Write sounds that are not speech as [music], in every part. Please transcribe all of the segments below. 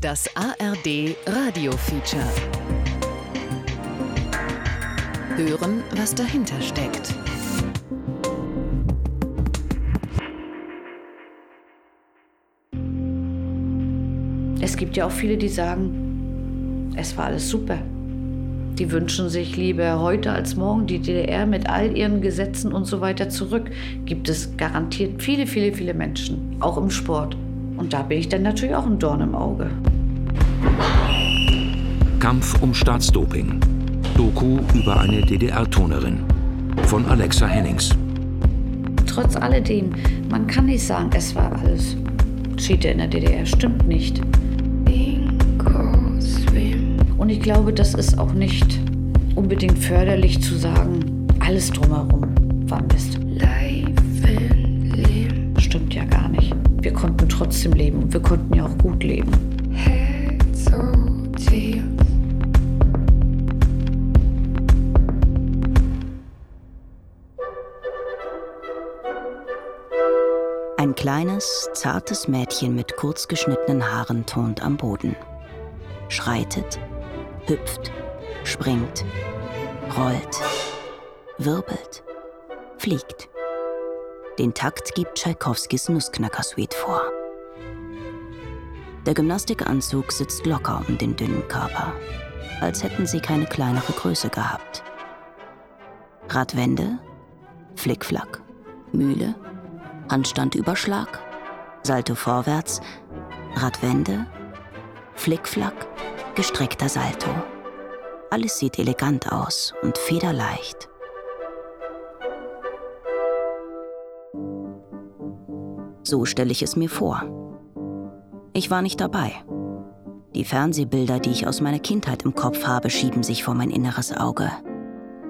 Das ARD Radio Feature. Hören, was dahinter steckt. Es gibt ja auch viele, die sagen, es war alles super. Die wünschen sich lieber heute als morgen die DDR mit all ihren Gesetzen und so weiter zurück. Gibt es garantiert viele, viele, viele Menschen, auch im Sport. Und da bin ich dann natürlich auch ein Dorn im Auge. Kampf um Staatsdoping. Doku über eine DDR-Turnerin von Alexa Hennings. Trotz alledem, man kann nicht sagen, es war alles Cheater in der DDR. Stimmt nicht. Und ich glaube, das ist auch nicht unbedingt förderlich zu sagen, alles drumherum war Mist. Wir konnten trotzdem leben und wir konnten ja auch gut leben. Ein kleines, zartes Mädchen mit kurz geschnittenen Haaren turnt am Boden. Schreitet, hüpft, springt, rollt, wirbelt, fliegt. Den Takt gibt Tschaikowskis Nussknacker-Suite vor. Der Gymnastikanzug sitzt locker um den dünnen Körper, als hätten sie keine kleinere Größe gehabt. Radwende, Flickflack, Mühle, Handstandüberschlag, Salto vorwärts, Radwende, Flickflack, gestreckter Salto. Alles sieht elegant aus und federleicht. So stelle ich es mir vor. Ich war nicht dabei. Die Fernsehbilder, die ich aus meiner Kindheit im Kopf habe, schieben sich vor mein inneres Auge.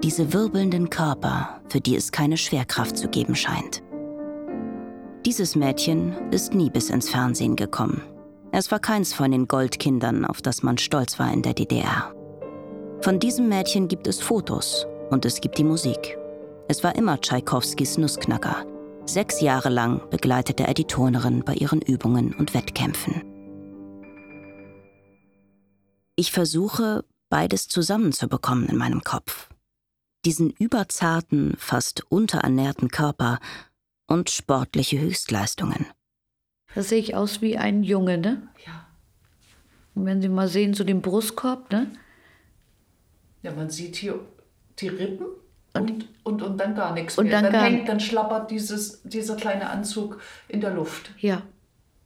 Diese wirbelnden Körper, für die es keine Schwerkraft zu geben scheint. Dieses Mädchen ist nie bis ins Fernsehen gekommen. Es war keins von den Goldkindern, auf das man stolz war in der DDR. Von diesem Mädchen gibt es Fotos und es gibt die Musik. Es war immer Tschaikowskis Nussknacker. Sechs Jahre lang begleitete er die Turnerin bei ihren Übungen und Wettkämpfen. Ich versuche, beides zusammenzubekommen in meinem Kopf. Diesen überzarten, fast unterernährten Körper und sportliche Höchstleistungen. Da sehe ich aus wie ein Junge, ne? Ja. Und wenn Sie mal sehen, so den Brustkorb, ne? Ja, man sieht hier die Rippen und, und, und dann gar nichts Und mehr. dann Dann, hängt, dann schlappert dieses, dieser kleine Anzug in der Luft. Ja.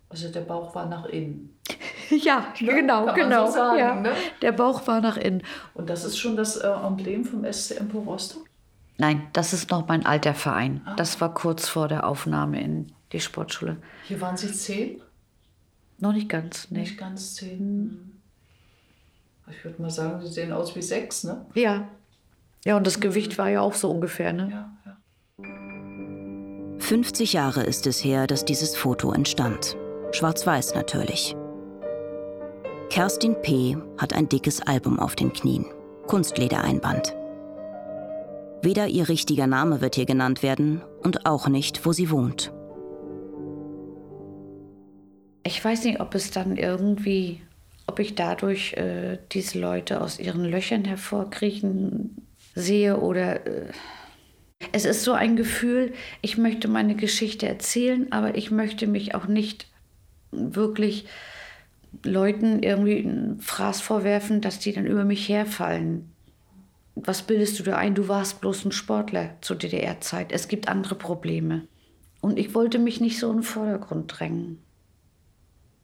Also der Bauch war nach innen. [laughs] Ja, genau, Kann man genau. so sagen, ja. ne? Der Bauch war nach innen. Und das ist schon das äh, Emblem vom SC Empo Rostock. Nein, das ist noch mein alter Verein. Das war kurz vor der Aufnahme in die Sportschule. Hier waren Sie zehn? Noch nicht ganz, nee. Nicht ganz zehn. Hm. Ich würde mal sagen, Sie sehen aus wie sechs, ne? Ja. Ja, und das Gewicht war ja auch so ungefähr, ne? Ja, ja. 50 Jahre ist es her, dass dieses Foto entstand. Schwarz-Weiß natürlich. Kerstin P. hat ein dickes Album auf den Knien. Kunstledereinband. Weder ihr richtiger Name wird hier genannt werden und auch nicht, wo sie wohnt. Ich weiß nicht, ob es dann irgendwie, ob ich dadurch äh, diese Leute aus ihren Löchern hervorkriechen sehe oder. Äh, es ist so ein Gefühl, ich möchte meine Geschichte erzählen, aber ich möchte mich auch nicht wirklich Leuten irgendwie einen Fraß vorwerfen, dass die dann über mich herfallen. Was bildest du da ein? Du warst bloß ein Sportler zur DDR-Zeit. Es gibt andere Probleme. Und ich wollte mich nicht so in den Vordergrund drängen.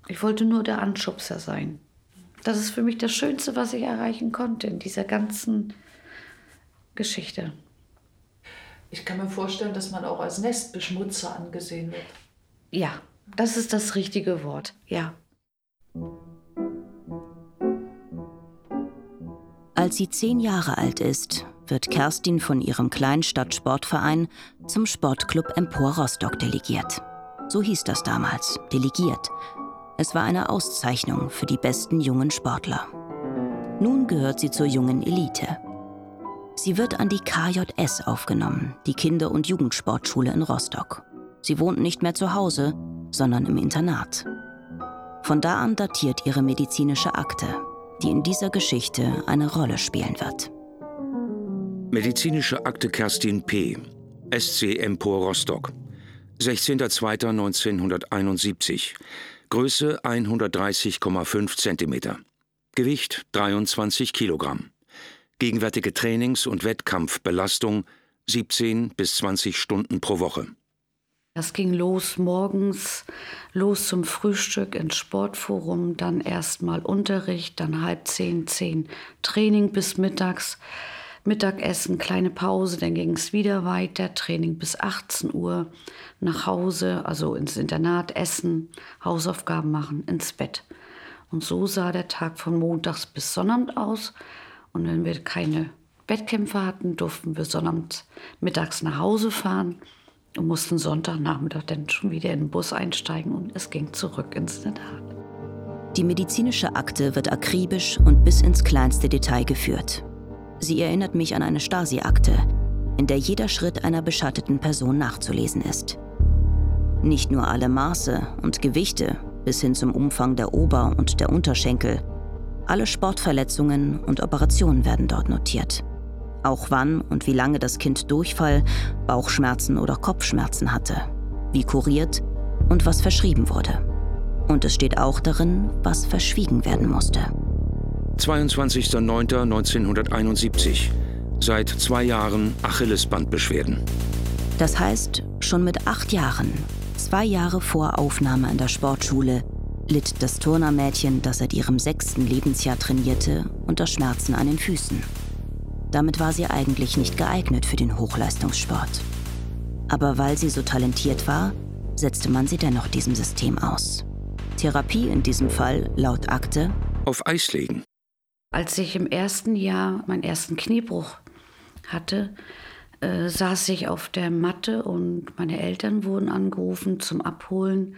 Ich wollte nur der Anschubser sein. Das ist für mich das Schönste, was ich erreichen konnte in dieser ganzen Geschichte. Ich kann mir vorstellen, dass man auch als Nestbeschmutzer angesehen wird. Ja, das ist das richtige Wort. Ja. Als sie zehn Jahre alt ist, wird Kerstin von ihrem Kleinstadt-Sportverein zum Sportclub Empor Rostock delegiert. So hieß das damals, delegiert. Es war eine Auszeichnung für die besten jungen Sportler. Nun gehört sie zur jungen Elite. Sie wird an die KJS aufgenommen, die Kinder- und Jugendsportschule in Rostock. Sie wohnt nicht mehr zu Hause, sondern im Internat. Von da an datiert ihre medizinische Akte, die in dieser Geschichte eine Rolle spielen wird. Medizinische Akte Kerstin P. SC Empor Rostock. 16.02.1971. Größe 130,5 cm. Gewicht 23 Kilogramm. Gegenwärtige Trainings- und Wettkampfbelastung 17 bis 20 Stunden pro Woche. Das ging los morgens, los zum Frühstück ins Sportforum, dann erstmal Unterricht, dann halb zehn, zehn Training bis mittags, Mittagessen, kleine Pause, dann ging es wieder weiter, Training bis 18 Uhr, nach Hause, also ins Internat, essen, Hausaufgaben machen, ins Bett. Und so sah der Tag von montags bis Sonnabend aus. Und wenn wir keine Wettkämpfe hatten, durften wir Sonnabend mittags nach Hause fahren und mussten Sonntagnachmittag dann schon wieder in den Bus einsteigen und es ging zurück ins Internat. Die medizinische Akte wird akribisch und bis ins kleinste Detail geführt. Sie erinnert mich an eine Stasi-Akte, in der jeder Schritt einer beschatteten Person nachzulesen ist. Nicht nur alle Maße und Gewichte bis hin zum Umfang der Ober- und der Unterschenkel, alle Sportverletzungen und Operationen werden dort notiert. Auch wann und wie lange das Kind Durchfall, Bauchschmerzen oder Kopfschmerzen hatte, wie kuriert und was verschrieben wurde. Und es steht auch darin, was verschwiegen werden musste. 22.09.1971. Seit zwei Jahren Achillesbandbeschwerden. Das heißt, schon mit acht Jahren, zwei Jahre vor Aufnahme an der Sportschule, litt das Turnermädchen, das seit ihrem sechsten Lebensjahr trainierte, unter Schmerzen an den Füßen. Damit war sie eigentlich nicht geeignet für den Hochleistungssport. Aber weil sie so talentiert war, setzte man sie dennoch diesem System aus. Therapie in diesem Fall, laut Akte, auf Eis legen. Als ich im ersten Jahr meinen ersten Kniebruch hatte, äh, saß ich auf der Matte und meine Eltern wurden angerufen zum Abholen.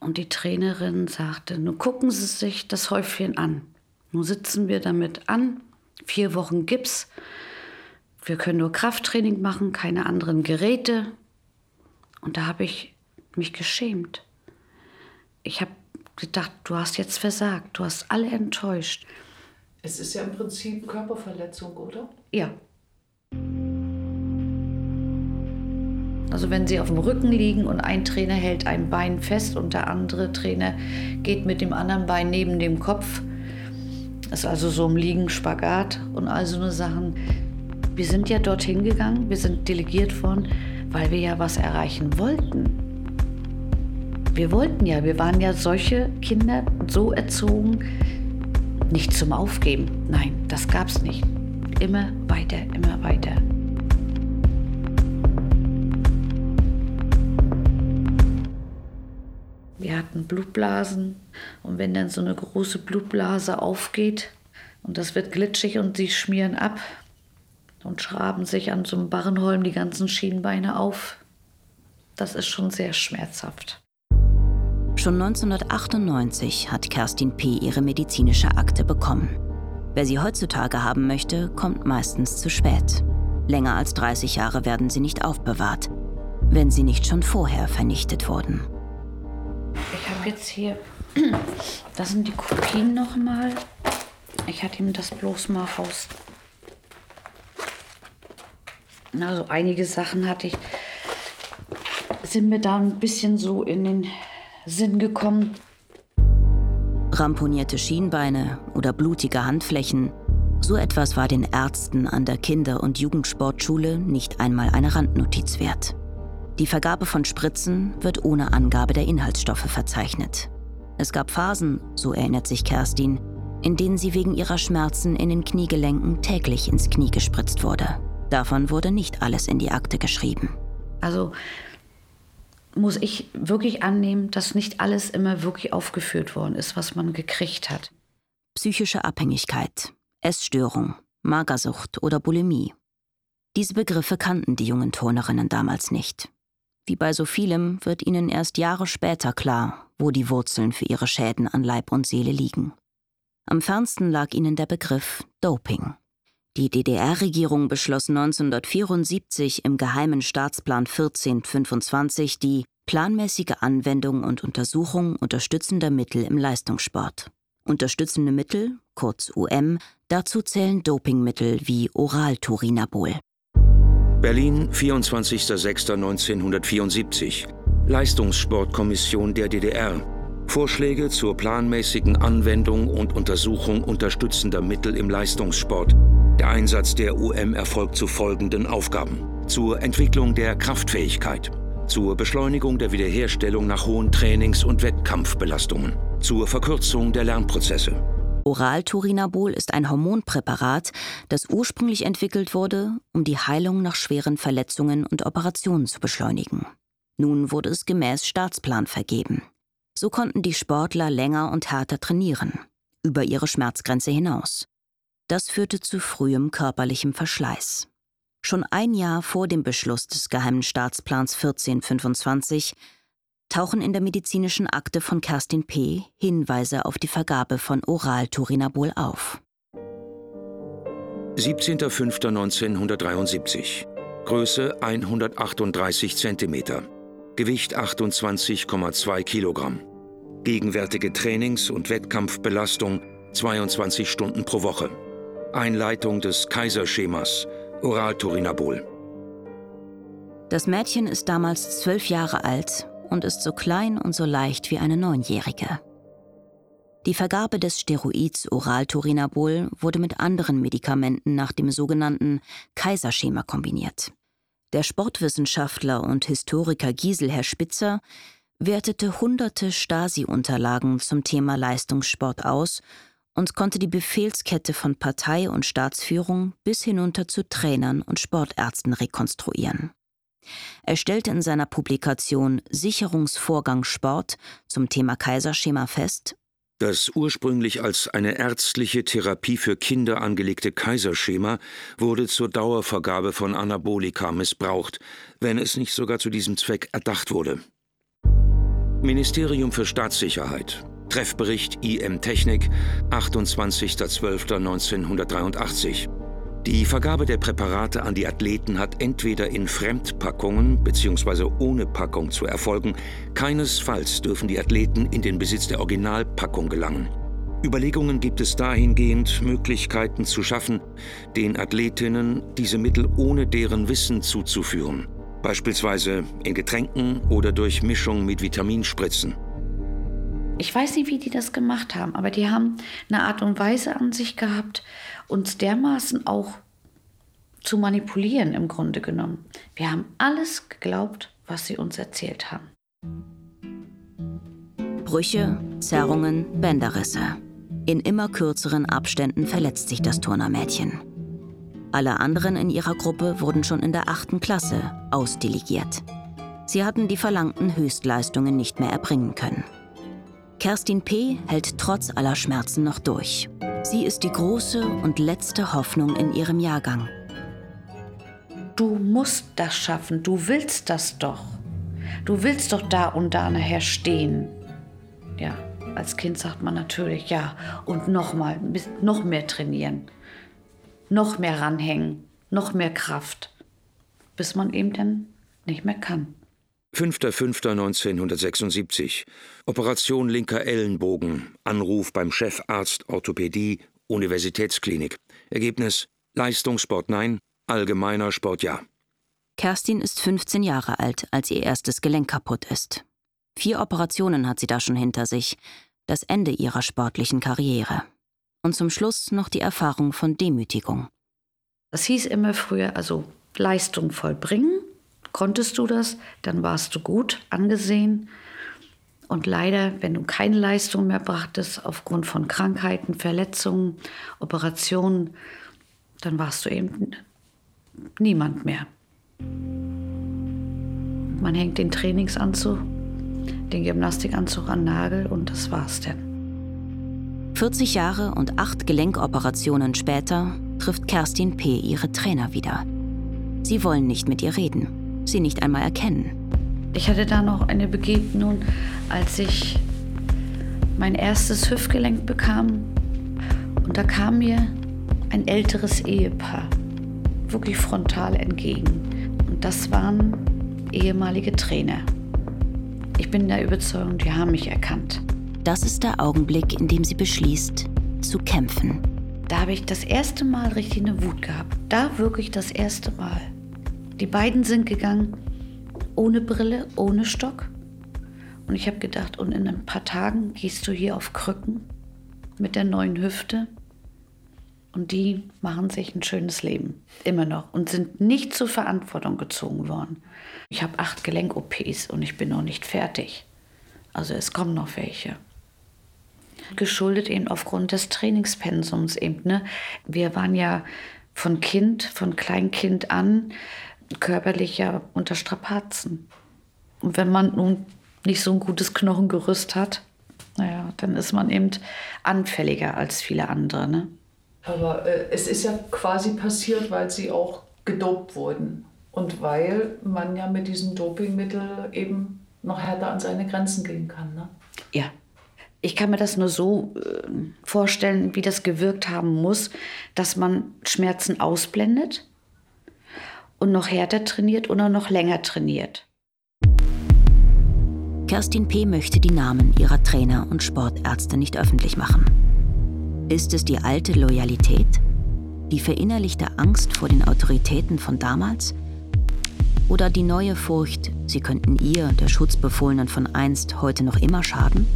Und die Trainerin sagte, nun gucken Sie sich das Häufchen an. Nun sitzen wir damit an, vier Wochen Gips. Wir können nur Krafttraining machen, keine anderen Geräte. Und da habe ich mich geschämt. Ich habe gedacht, du hast jetzt versagt, du hast alle enttäuscht. Es ist ja im Prinzip Körperverletzung, oder? Ja. Also wenn sie auf dem Rücken liegen und ein Trainer hält ein Bein fest und der andere Trainer geht mit dem anderen Bein neben dem Kopf, das ist also so im Liegen Spagat und all so eine Sachen. Wir sind ja dorthin gegangen, wir sind delegiert worden, weil wir ja was erreichen wollten. Wir wollten ja, wir waren ja solche Kinder so erzogen, nicht zum Aufgeben. Nein, das gab's nicht. Immer weiter, immer weiter. Hatten Blutblasen und wenn dann so eine große Blutblase aufgeht und das wird glitschig und sie schmieren ab und schraben sich an so einem Barrenholm die ganzen Schienbeine auf, das ist schon sehr schmerzhaft. Schon 1998 hat Kerstin P. ihre medizinische Akte bekommen. Wer sie heutzutage haben möchte, kommt meistens zu spät. Länger als 30 Jahre werden sie nicht aufbewahrt, wenn sie nicht schon vorher vernichtet wurden. Ich jetzt hier, [clears throat] das sind die Kopien nochmal. Ich hatte ihm das bloß mal raus. Also einige Sachen hatte ich, sind mir da ein bisschen so in den Sinn gekommen. Ramponierte Schienbeine oder blutige Handflächen, so etwas war den Ärzten an der Kinder- und Jugendsportschule nicht einmal eine Randnotiz wert. Die Vergabe von Spritzen wird ohne Angabe der Inhaltsstoffe verzeichnet. Es gab Phasen, so erinnert sich Kerstin, in denen sie wegen ihrer Schmerzen in den Kniegelenken täglich ins Knie gespritzt wurde. Davon wurde nicht alles in die Akte geschrieben. Also muss ich wirklich annehmen, dass nicht alles immer wirklich aufgeführt worden ist, was man gekriegt hat. Psychische Abhängigkeit, Essstörung, Magersucht oder Bulimie. Diese Begriffe kannten die jungen Turnerinnen damals nicht. Wie bei so vielem wird ihnen erst Jahre später klar, wo die Wurzeln für ihre Schäden an Leib und Seele liegen. Am fernsten lag ihnen der Begriff Doping. Die DDR-Regierung beschloss 1974 im Geheimen Staatsplan 1425 die planmäßige Anwendung und Untersuchung unterstützender Mittel im Leistungssport. Unterstützende Mittel, kurz UM, dazu zählen Dopingmittel wie Oralturinabol. Berlin, 24.06.1974. Leistungssportkommission der DDR. Vorschläge zur planmäßigen Anwendung und Untersuchung unterstützender Mittel im Leistungssport. Der Einsatz der UM erfolgt zu folgenden Aufgaben. Zur Entwicklung der Kraftfähigkeit, zur Beschleunigung der Wiederherstellung nach hohen Trainings- und Wettkampfbelastungen, zur Verkürzung der Lernprozesse. Oralturinabol ist ein Hormonpräparat, das ursprünglich entwickelt wurde, um die Heilung nach schweren Verletzungen und Operationen zu beschleunigen. Nun wurde es gemäß Staatsplan vergeben. So konnten die Sportler länger und härter trainieren, über ihre Schmerzgrenze hinaus. Das führte zu frühem körperlichem Verschleiß. Schon ein Jahr vor dem Beschluss des Geheimen Staatsplans 1425 tauchen in der medizinischen Akte von Kerstin P. Hinweise auf die Vergabe von Oral-Turinabol auf. 17.05.1973 Größe 138 cm Gewicht 28,2 Kilogramm. Gegenwärtige Trainings- und Wettkampfbelastung 22 Stunden pro Woche. Einleitung des Kaiserschemas. Oral-Turinabol. Das Mädchen ist damals zwölf Jahre alt und ist so klein und so leicht wie eine Neunjährige. Die Vergabe des Steroids Oralturinabol wurde mit anderen Medikamenten nach dem sogenannten Kaiserschema kombiniert. Der Sportwissenschaftler und Historiker Giselher Spitzer wertete hunderte Stasi-Unterlagen zum Thema Leistungssport aus und konnte die Befehlskette von Partei und Staatsführung bis hinunter zu Trainern und Sportärzten rekonstruieren. Er stellte in seiner Publikation Sicherungsvorgang Sport zum Thema Kaiserschema fest, das ursprünglich als eine ärztliche Therapie für Kinder angelegte Kaiserschema wurde zur Dauervergabe von Anabolika missbraucht, wenn es nicht sogar zu diesem Zweck erdacht wurde. Ministerium für Staatssicherheit. Treffbericht IM Technik, 28.12.1983. Die Vergabe der Präparate an die Athleten hat entweder in Fremdpackungen bzw. ohne Packung zu erfolgen. Keinesfalls dürfen die Athleten in den Besitz der Originalpackung gelangen. Überlegungen gibt es dahingehend, Möglichkeiten zu schaffen, den Athletinnen diese Mittel ohne deren Wissen zuzuführen. Beispielsweise in Getränken oder durch Mischung mit Vitaminspritzen. Ich weiß nicht, wie die das gemacht haben, aber die haben eine Art und Weise an sich gehabt, uns dermaßen auch zu manipulieren im Grunde genommen. Wir haben alles geglaubt, was sie uns erzählt haben. Brüche, Zerrungen, Bänderrisse. In immer kürzeren Abständen verletzt sich das Turnermädchen. Alle anderen in ihrer Gruppe wurden schon in der achten Klasse ausdelegiert. Sie hatten die verlangten Höchstleistungen nicht mehr erbringen können. Kerstin P. hält trotz aller Schmerzen noch durch. Sie ist die große und letzte Hoffnung in ihrem Jahrgang. Du musst das schaffen, du willst das doch. Du willst doch da und da nachher stehen. Ja, als Kind sagt man natürlich ja. Und nochmal, noch mehr trainieren, noch mehr ranhängen, noch mehr Kraft, bis man eben dann nicht mehr kann. 5.5.1976. Operation linker Ellenbogen. Anruf beim Chefarzt Orthopädie, Universitätsklinik. Ergebnis: Leistungssport nein, allgemeiner Sport ja. Kerstin ist 15 Jahre alt, als ihr erstes Gelenk kaputt ist. Vier Operationen hat sie da schon hinter sich. Das Ende ihrer sportlichen Karriere. Und zum Schluss noch die Erfahrung von Demütigung. Das hieß immer früher, also Leistung vollbringen Konntest du das, dann warst du gut angesehen. Und leider, wenn du keine Leistung mehr brachtest, aufgrund von Krankheiten, Verletzungen, Operationen, dann warst du eben niemand mehr. Man hängt den Trainingsanzug, den Gymnastikanzug an Nagel und das war's denn. 40 Jahre und acht Gelenkoperationen später trifft Kerstin P. ihre Trainer wieder. Sie wollen nicht mit ihr reden sie nicht einmal erkennen. Ich hatte da noch eine Begegnung, als ich mein erstes Hüftgelenk bekam. Und da kam mir ein älteres Ehepaar wirklich frontal entgegen. Und das waren ehemalige Trainer. Ich bin der Überzeugung, die haben mich erkannt. Das ist der Augenblick, in dem sie beschließt, zu kämpfen. Da habe ich das erste Mal richtig eine Wut gehabt. Da wirklich das erste Mal. Die beiden sind gegangen ohne Brille, ohne Stock. Und ich habe gedacht, und in ein paar Tagen gehst du hier auf Krücken mit der neuen Hüfte. Und die machen sich ein schönes Leben, immer noch, und sind nicht zur Verantwortung gezogen worden. Ich habe acht Gelenk-OPs und ich bin noch nicht fertig. Also es kommen noch welche. Geschuldet eben aufgrund des Trainingspensums eben. Ne? Wir waren ja von Kind, von Kleinkind an körperlich ja unter Strapazen. Und wenn man nun nicht so ein gutes Knochengerüst hat, naja, dann ist man eben anfälliger als viele andere. Ne? Aber äh, es ist ja quasi passiert, weil sie auch gedopt wurden. Und weil man ja mit diesem Dopingmittel eben noch härter an seine Grenzen gehen kann. Ne? Ja. Ich kann mir das nur so äh, vorstellen, wie das gewirkt haben muss, dass man Schmerzen ausblendet und noch härter trainiert oder noch länger trainiert. Kerstin P. möchte die Namen ihrer Trainer und Sportärzte nicht öffentlich machen. Ist es die alte Loyalität? Die verinnerlichte Angst vor den Autoritäten von damals? Oder die neue Furcht, sie könnten ihr, der Schutzbefohlenen von einst, heute noch immer schaden?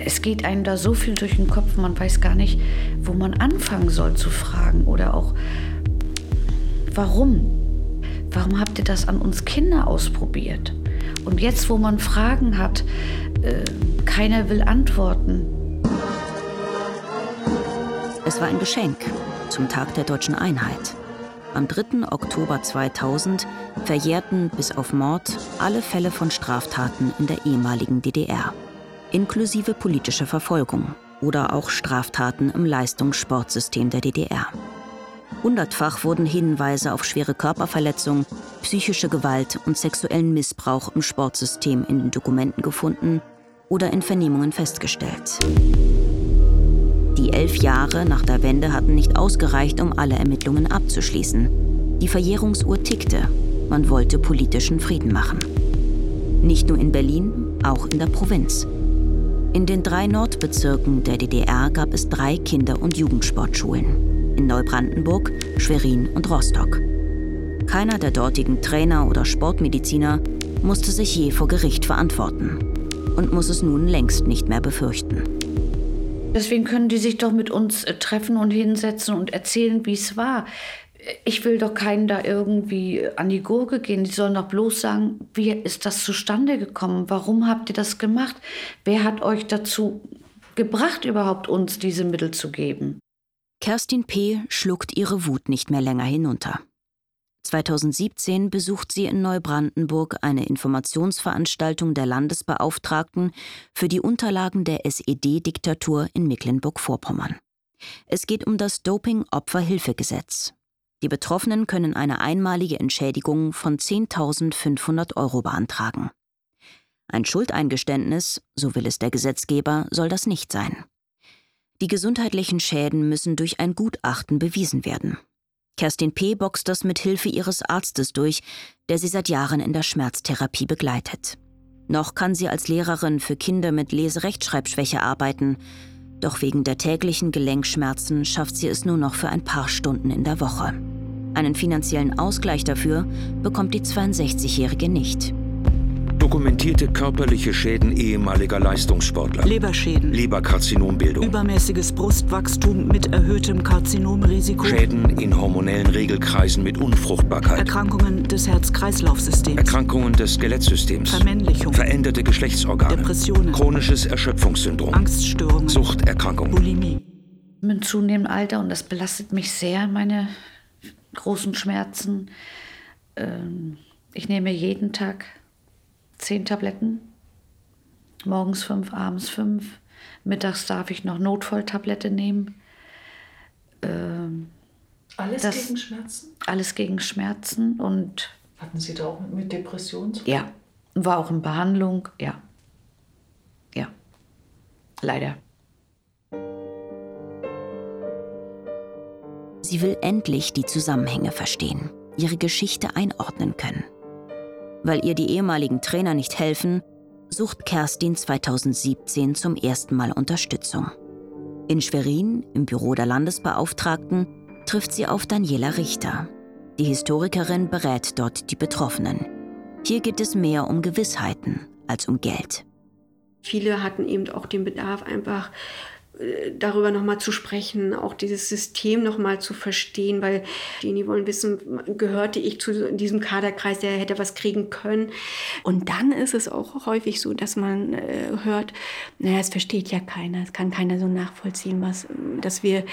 Es geht einem da so viel durch den Kopf, man weiß gar nicht, wo man anfangen soll zu fragen oder auch warum. Warum habt ihr das an uns Kinder ausprobiert? Und jetzt, wo man Fragen hat, äh, keiner will antworten. Es war ein Geschenk zum Tag der deutschen Einheit. Am 3. Oktober 2000 verjährten bis auf Mord alle Fälle von Straftaten in der ehemaligen DDR, inklusive politische Verfolgung oder auch Straftaten im Leistungssportsystem der DDR. Hundertfach wurden Hinweise auf schwere Körperverletzung, psychische Gewalt und sexuellen Missbrauch im Sportsystem in den Dokumenten gefunden oder in Vernehmungen festgestellt. Die elf Jahre nach der Wende hatten nicht ausgereicht, um alle Ermittlungen abzuschließen. Die Verjährungsuhr tickte. Man wollte politischen Frieden machen. Nicht nur in Berlin, auch in der Provinz. In den drei Nordbezirken der DDR gab es drei Kinder- und Jugendsportschulen. In Neubrandenburg, Schwerin und Rostock. Keiner der dortigen Trainer oder Sportmediziner musste sich je vor Gericht verantworten und muss es nun längst nicht mehr befürchten. Deswegen können die sich doch mit uns äh, treffen und hinsetzen und erzählen, wie es war. Ich will doch keinen da irgendwie an die Gurke gehen. Die sollen doch bloß sagen, wie ist das zustande gekommen? Warum habt ihr das gemacht? Wer hat euch dazu gebracht, überhaupt uns diese Mittel zu geben? Kerstin P. schluckt ihre Wut nicht mehr länger hinunter. 2017 besucht sie in Neubrandenburg eine Informationsveranstaltung der Landesbeauftragten für die Unterlagen der SED-Diktatur in Mecklenburg-Vorpommern. Es geht um das Doping-Opferhilfegesetz. Die Betroffenen können eine einmalige Entschädigung von 10.500 Euro beantragen. Ein Schuldeingeständnis, so will es der Gesetzgeber, soll das nicht sein. Die gesundheitlichen Schäden müssen durch ein Gutachten bewiesen werden. Kerstin P. boxt das mit Hilfe ihres Arztes durch, der sie seit Jahren in der Schmerztherapie begleitet. Noch kann sie als Lehrerin für Kinder mit Leserechtschreibschwäche arbeiten, doch wegen der täglichen Gelenkschmerzen schafft sie es nur noch für ein paar Stunden in der Woche. Einen finanziellen Ausgleich dafür bekommt die 62-Jährige nicht dokumentierte körperliche Schäden ehemaliger Leistungssportler. Leberschäden. Leberkarzinombildung. Übermäßiges Brustwachstum mit erhöhtem Karzinomrisiko. Schäden in hormonellen Regelkreisen mit Unfruchtbarkeit. Erkrankungen des Herz-Kreislauf-Systems. Erkrankungen des Skelettsystems. Vermännlichung. Veränderte Geschlechtsorgane. Depressionen. Chronisches Erschöpfungssyndrom. Angststörungen. Suchterkrankungen. Bulimie. Mit zunehmendem Alter, und das belastet mich sehr, meine großen Schmerzen. Ähm, ich nehme jeden Tag zehn Tabletten. Morgens fünf, abends fünf. Mittags darf ich noch Notfalltablette nehmen. Ähm, alles das, gegen Schmerzen? Alles gegen Schmerzen und. Hatten Sie da auch mit Depressionen zu tun? Ja. War auch in Behandlung, ja. Ja. Leider. Sie will endlich die Zusammenhänge verstehen, ihre Geschichte einordnen können. Weil ihr die ehemaligen Trainer nicht helfen, sucht Kerstin 2017 zum ersten Mal Unterstützung. In Schwerin, im Büro der Landesbeauftragten, trifft sie auf Daniela Richter. Die Historikerin berät dort die Betroffenen. Hier geht es mehr um Gewissheiten als um Geld. Viele hatten eben auch den Bedarf, einfach darüber nochmal zu sprechen, auch dieses System nochmal zu verstehen, weil die, wollen wissen, gehörte ich zu diesem Kaderkreis, der hätte was kriegen können. Und dann ist es auch häufig so, dass man äh, hört, naja, es versteht ja keiner, es kann keiner so nachvollziehen, was, dass wir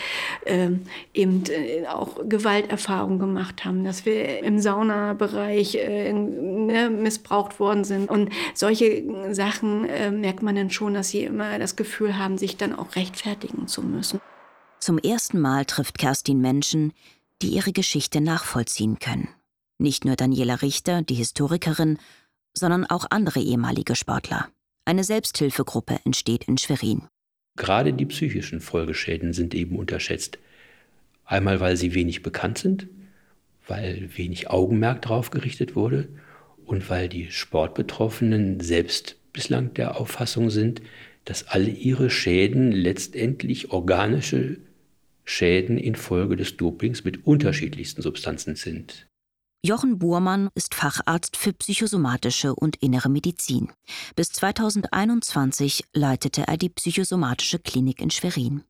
ähm, eben äh, auch Gewalterfahrungen gemacht haben, dass wir im Saunabereich äh, ne, missbraucht worden sind. Und solche Sachen äh, merkt man dann schon, dass sie immer das Gefühl haben, sich dann auch recht rechtfertigen zu müssen. Zum ersten Mal trifft Kerstin Menschen, die ihre Geschichte nachvollziehen können. Nicht nur Daniela Richter, die Historikerin, sondern auch andere ehemalige Sportler. Eine Selbsthilfegruppe entsteht in Schwerin. Gerade die psychischen Folgeschäden sind eben unterschätzt. Einmal, weil sie wenig bekannt sind, weil wenig Augenmerk darauf gerichtet wurde und weil die Sportbetroffenen selbst bislang der Auffassung sind, dass alle ihre Schäden letztendlich organische Schäden infolge des Dopings mit unterschiedlichsten Substanzen sind. Jochen Buhrmann ist Facharzt für psychosomatische und innere Medizin. Bis 2021 leitete er die psychosomatische Klinik in Schwerin.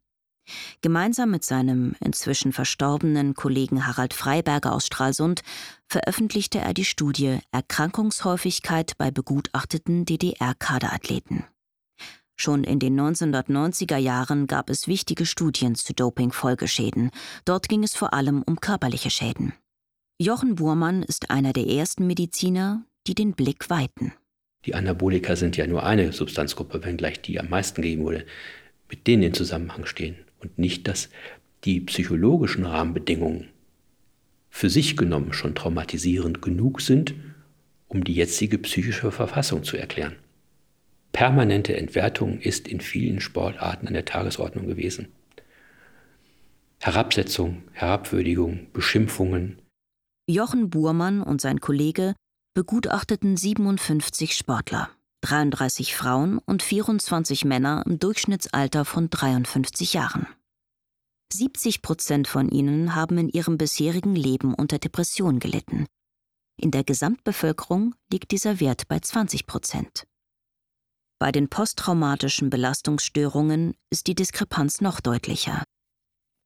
Gemeinsam mit seinem inzwischen verstorbenen Kollegen Harald Freiberger aus Stralsund veröffentlichte er die Studie Erkrankungshäufigkeit bei begutachteten DDR-Kaderathleten. Schon in den 1990er Jahren gab es wichtige Studien zu Doping-Folgeschäden. Dort ging es vor allem um körperliche Schäden. Jochen Burmann ist einer der ersten Mediziner, die den Blick weiten. Die Anabolika sind ja nur eine Substanzgruppe, wenngleich die am meisten gegeben wurde, mit denen in Zusammenhang stehen. Und nicht, dass die psychologischen Rahmenbedingungen für sich genommen schon traumatisierend genug sind, um die jetzige psychische Verfassung zu erklären. Permanente Entwertung ist in vielen Sportarten an der Tagesordnung gewesen. Herabsetzung, Herabwürdigung, Beschimpfungen. Jochen Buhrmann und sein Kollege begutachteten 57 Sportler, 33 Frauen und 24 Männer im Durchschnittsalter von 53 Jahren. 70 Prozent von ihnen haben in ihrem bisherigen Leben unter Depression gelitten. In der Gesamtbevölkerung liegt dieser Wert bei 20 Prozent. Bei den posttraumatischen Belastungsstörungen ist die Diskrepanz noch deutlicher.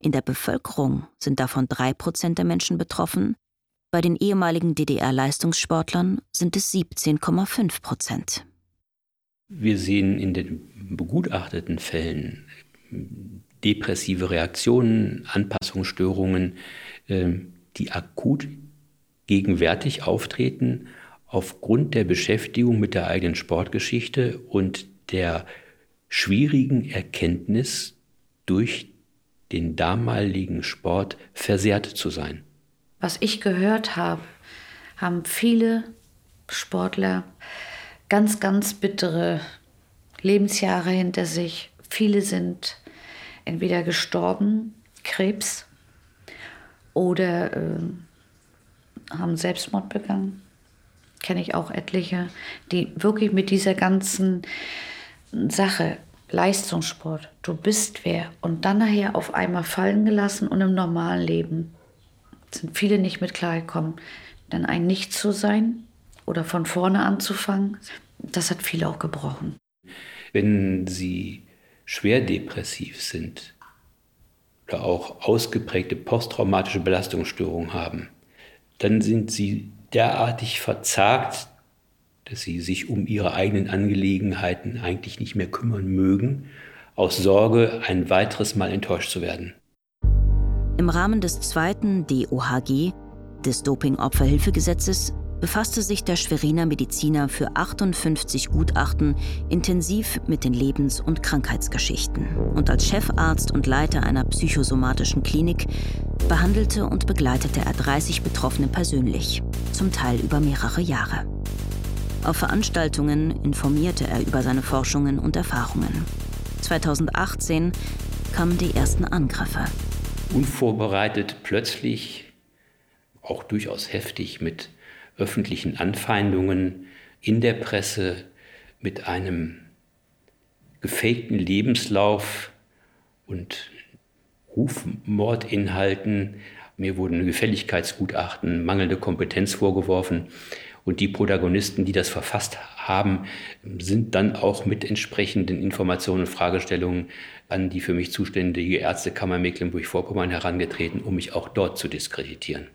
In der Bevölkerung sind davon drei Prozent der Menschen betroffen, bei den ehemaligen DDR-Leistungssportlern sind es 17,5 Prozent. Wir sehen in den begutachteten Fällen depressive Reaktionen, Anpassungsstörungen, ähm, die akut gegenwärtig auftreten aufgrund der Beschäftigung mit der eigenen Sportgeschichte und der schwierigen Erkenntnis, durch den damaligen Sport versehrt zu sein. Was ich gehört habe, haben viele Sportler ganz, ganz bittere Lebensjahre hinter sich. Viele sind entweder gestorben, Krebs, oder äh, haben Selbstmord begangen kenne ich auch etliche, die wirklich mit dieser ganzen Sache, Leistungssport, du bist wer, und dann nachher auf einmal fallen gelassen und im normalen Leben sind viele nicht mit klargekommen. Dann ein Nicht zu sein oder von vorne anzufangen, das hat viele auch gebrochen. Wenn sie schwer depressiv sind oder auch ausgeprägte posttraumatische Belastungsstörungen haben, dann sind sie derartig verzagt, dass sie sich um ihre eigenen Angelegenheiten eigentlich nicht mehr kümmern mögen, aus Sorge, ein weiteres Mal enttäuscht zu werden. Im Rahmen des zweiten DOHG, des Doping-Opferhilfegesetzes, befasste sich der Schweriner Mediziner für 58 Gutachten intensiv mit den Lebens- und Krankheitsgeschichten. Und als Chefarzt und Leiter einer psychosomatischen Klinik behandelte und begleitete er 30 Betroffene persönlich, zum Teil über mehrere Jahre. Auf Veranstaltungen informierte er über seine Forschungen und Erfahrungen. 2018 kamen die ersten Angriffe. Unvorbereitet, plötzlich, auch durchaus heftig mit öffentlichen Anfeindungen in der Presse, mit einem gefakten Lebenslauf und Rufmordinhalten. Mir wurden Gefälligkeitsgutachten, mangelnde Kompetenz vorgeworfen. Und die Protagonisten, die das verfasst haben, sind dann auch mit entsprechenden Informationen und Fragestellungen an die für mich zuständige Ärztekammer Mecklenburg-Vorpommern herangetreten, um mich auch dort zu diskreditieren.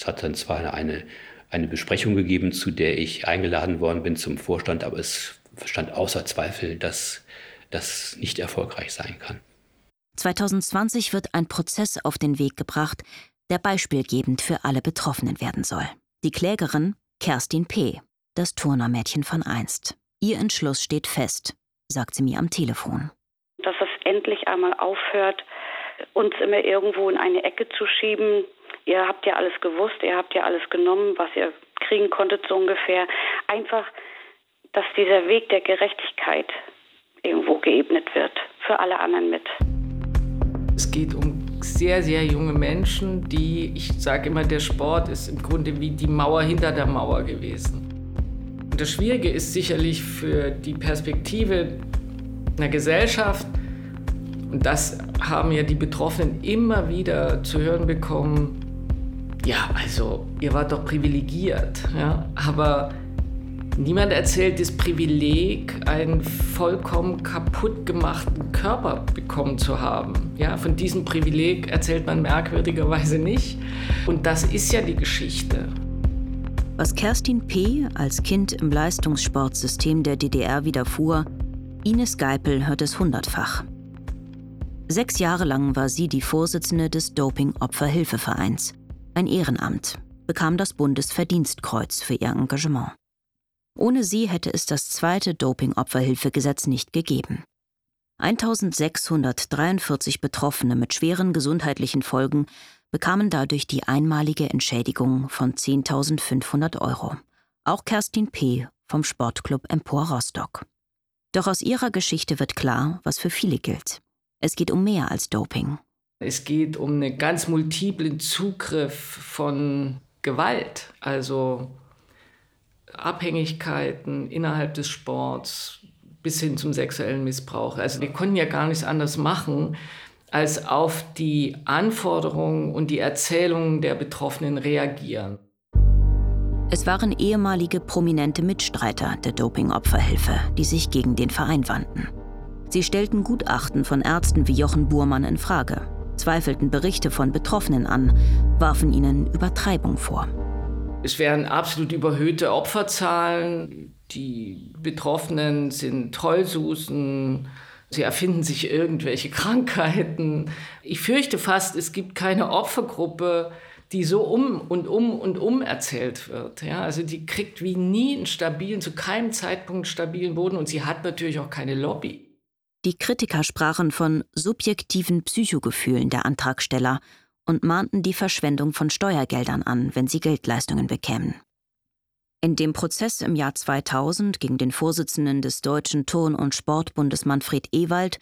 Es hat dann zwar eine, eine Besprechung gegeben, zu der ich eingeladen worden bin zum Vorstand, aber es stand außer Zweifel, dass das nicht erfolgreich sein kann. 2020 wird ein Prozess auf den Weg gebracht, der beispielgebend für alle Betroffenen werden soll. Die Klägerin Kerstin P., das Turnermädchen von einst. Ihr Entschluss steht fest, sagt sie mir am Telefon. Dass es endlich einmal aufhört, uns immer irgendwo in eine Ecke zu schieben. Ihr habt ja alles gewusst, ihr habt ja alles genommen, was ihr kriegen konntet, so ungefähr. Einfach, dass dieser Weg der Gerechtigkeit irgendwo geebnet wird, für alle anderen mit. Es geht um sehr, sehr junge Menschen, die, ich sage immer, der Sport ist im Grunde wie die Mauer hinter der Mauer gewesen. Und das Schwierige ist sicherlich für die Perspektive einer Gesellschaft, und das haben ja die Betroffenen immer wieder zu hören bekommen, ja, also ihr wart doch privilegiert, ja, aber Niemand erzählt das Privileg, einen vollkommen kaputt gemachten Körper bekommen zu haben. Ja, von diesem Privileg erzählt man merkwürdigerweise nicht. Und das ist ja die Geschichte. Was Kerstin P. als Kind im Leistungssportsystem der DDR widerfuhr, Ines Geipel hört es hundertfach. Sechs Jahre lang war sie die Vorsitzende des Doping-Opferhilfevereins, ein Ehrenamt, bekam das Bundesverdienstkreuz für ihr Engagement. Ohne sie hätte es das zweite Doping-Opferhilfegesetz nicht gegeben. 1643 Betroffene mit schweren gesundheitlichen Folgen bekamen dadurch die einmalige Entschädigung von 10.500 Euro. Auch Kerstin P. vom Sportclub Empor Rostock. Doch aus ihrer Geschichte wird klar, was für viele gilt. Es geht um mehr als Doping. Es geht um einen ganz multiplen Zugriff von Gewalt. Also Abhängigkeiten innerhalb des Sports bis hin zum sexuellen Missbrauch. Also wir konnten ja gar nichts anderes machen, als auf die Anforderungen und die Erzählungen der Betroffenen reagieren. Es waren ehemalige prominente Mitstreiter der Dopingopferhilfe, die sich gegen den Verein wandten. Sie stellten Gutachten von Ärzten wie Jochen Burmann in Frage, zweifelten Berichte von Betroffenen an, warfen ihnen Übertreibung vor. Es wären absolut überhöhte Opferzahlen. Die Betroffenen sind Trollsusen. Sie erfinden sich irgendwelche [laughs] Krankheiten. Ich fürchte fast, es gibt keine Opfergruppe, die so um und um und um erzählt wird. Ja, also die kriegt wie nie einen stabilen, zu keinem Zeitpunkt einen stabilen Boden und sie hat natürlich auch keine Lobby. Die Kritiker sprachen von subjektiven Psychogefühlen der Antragsteller und mahnten die Verschwendung von Steuergeldern an, wenn sie Geldleistungen bekämen. In dem Prozess im Jahr 2000 gegen den Vorsitzenden des Deutschen Turn- und Sportbundes Manfred Ewald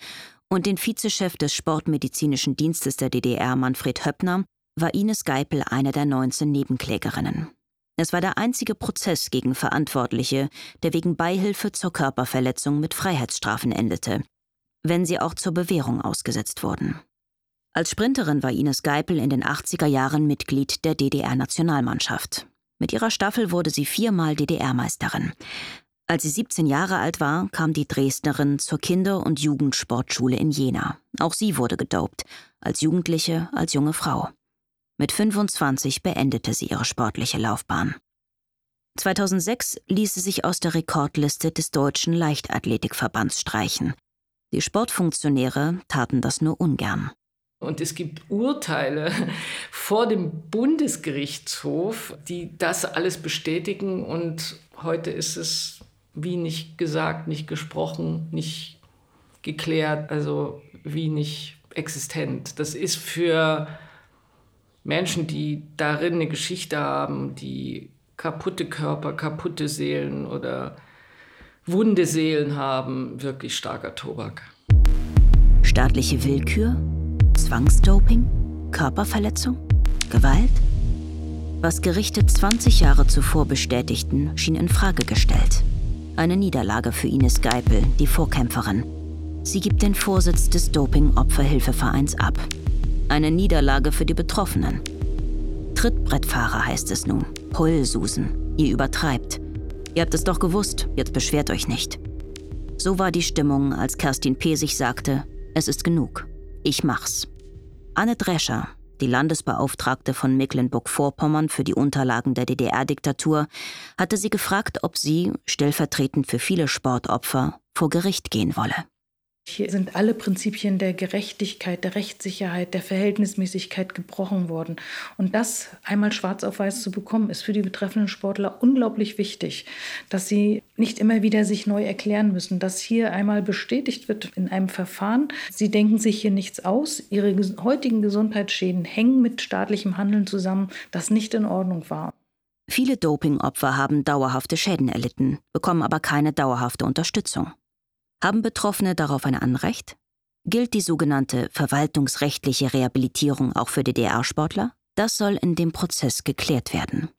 und den Vizechef des Sportmedizinischen Dienstes der DDR Manfred Höppner war Ines Geipel eine der 19 Nebenklägerinnen. Es war der einzige Prozess gegen Verantwortliche, der wegen Beihilfe zur Körperverletzung mit Freiheitsstrafen endete, wenn sie auch zur Bewährung ausgesetzt wurden. Als Sprinterin war Ines Geipel in den 80er Jahren Mitglied der DDR-Nationalmannschaft. Mit ihrer Staffel wurde sie viermal DDR-Meisterin. Als sie 17 Jahre alt war, kam die Dresdnerin zur Kinder- und Jugendsportschule in Jena. Auch sie wurde gedopt, als Jugendliche, als junge Frau. Mit 25 beendete sie ihre sportliche Laufbahn. 2006 ließ sie sich aus der Rekordliste des Deutschen Leichtathletikverbands streichen. Die Sportfunktionäre taten das nur ungern. Und es gibt Urteile [laughs] vor dem Bundesgerichtshof, die das alles bestätigen. Und heute ist es wie nicht gesagt, nicht gesprochen, nicht geklärt, also wie nicht existent. Das ist für Menschen, die darin eine Geschichte haben, die kaputte Körper, kaputte Seelen oder wunde Seelen haben, wirklich starker Tobak. Staatliche Willkür? Zwangsdoping? Körperverletzung? Gewalt? Was Gerichte 20 Jahre zuvor bestätigten, schien in Frage gestellt. Eine Niederlage für Ines Geipel, die Vorkämpferin. Sie gibt den Vorsitz des Doping-Opferhilfevereins ab. Eine Niederlage für die Betroffenen. Trittbrettfahrer heißt es nun. Heulsusen. Ihr übertreibt. Ihr habt es doch gewusst, jetzt beschwert euch nicht. So war die Stimmung, als Kerstin P. sich sagte, es ist genug. Ich mach's. Anne Drescher, die Landesbeauftragte von Mecklenburg-Vorpommern für die Unterlagen der DDR-Diktatur, hatte sie gefragt, ob sie, stellvertretend für viele Sportopfer, vor Gericht gehen wolle. Hier sind alle Prinzipien der Gerechtigkeit, der Rechtssicherheit, der Verhältnismäßigkeit gebrochen worden. Und das einmal schwarz auf weiß zu bekommen, ist für die betreffenden Sportler unglaublich wichtig, dass sie nicht immer wieder sich neu erklären müssen, dass hier einmal bestätigt wird in einem Verfahren, sie denken sich hier nichts aus, ihre heutigen Gesundheitsschäden hängen mit staatlichem Handeln zusammen, das nicht in Ordnung war. Viele Dopingopfer haben dauerhafte Schäden erlitten, bekommen aber keine dauerhafte Unterstützung. Haben Betroffene darauf ein Anrecht? Gilt die sogenannte verwaltungsrechtliche Rehabilitierung auch für DDR-Sportler? Das soll in dem Prozess geklärt werden.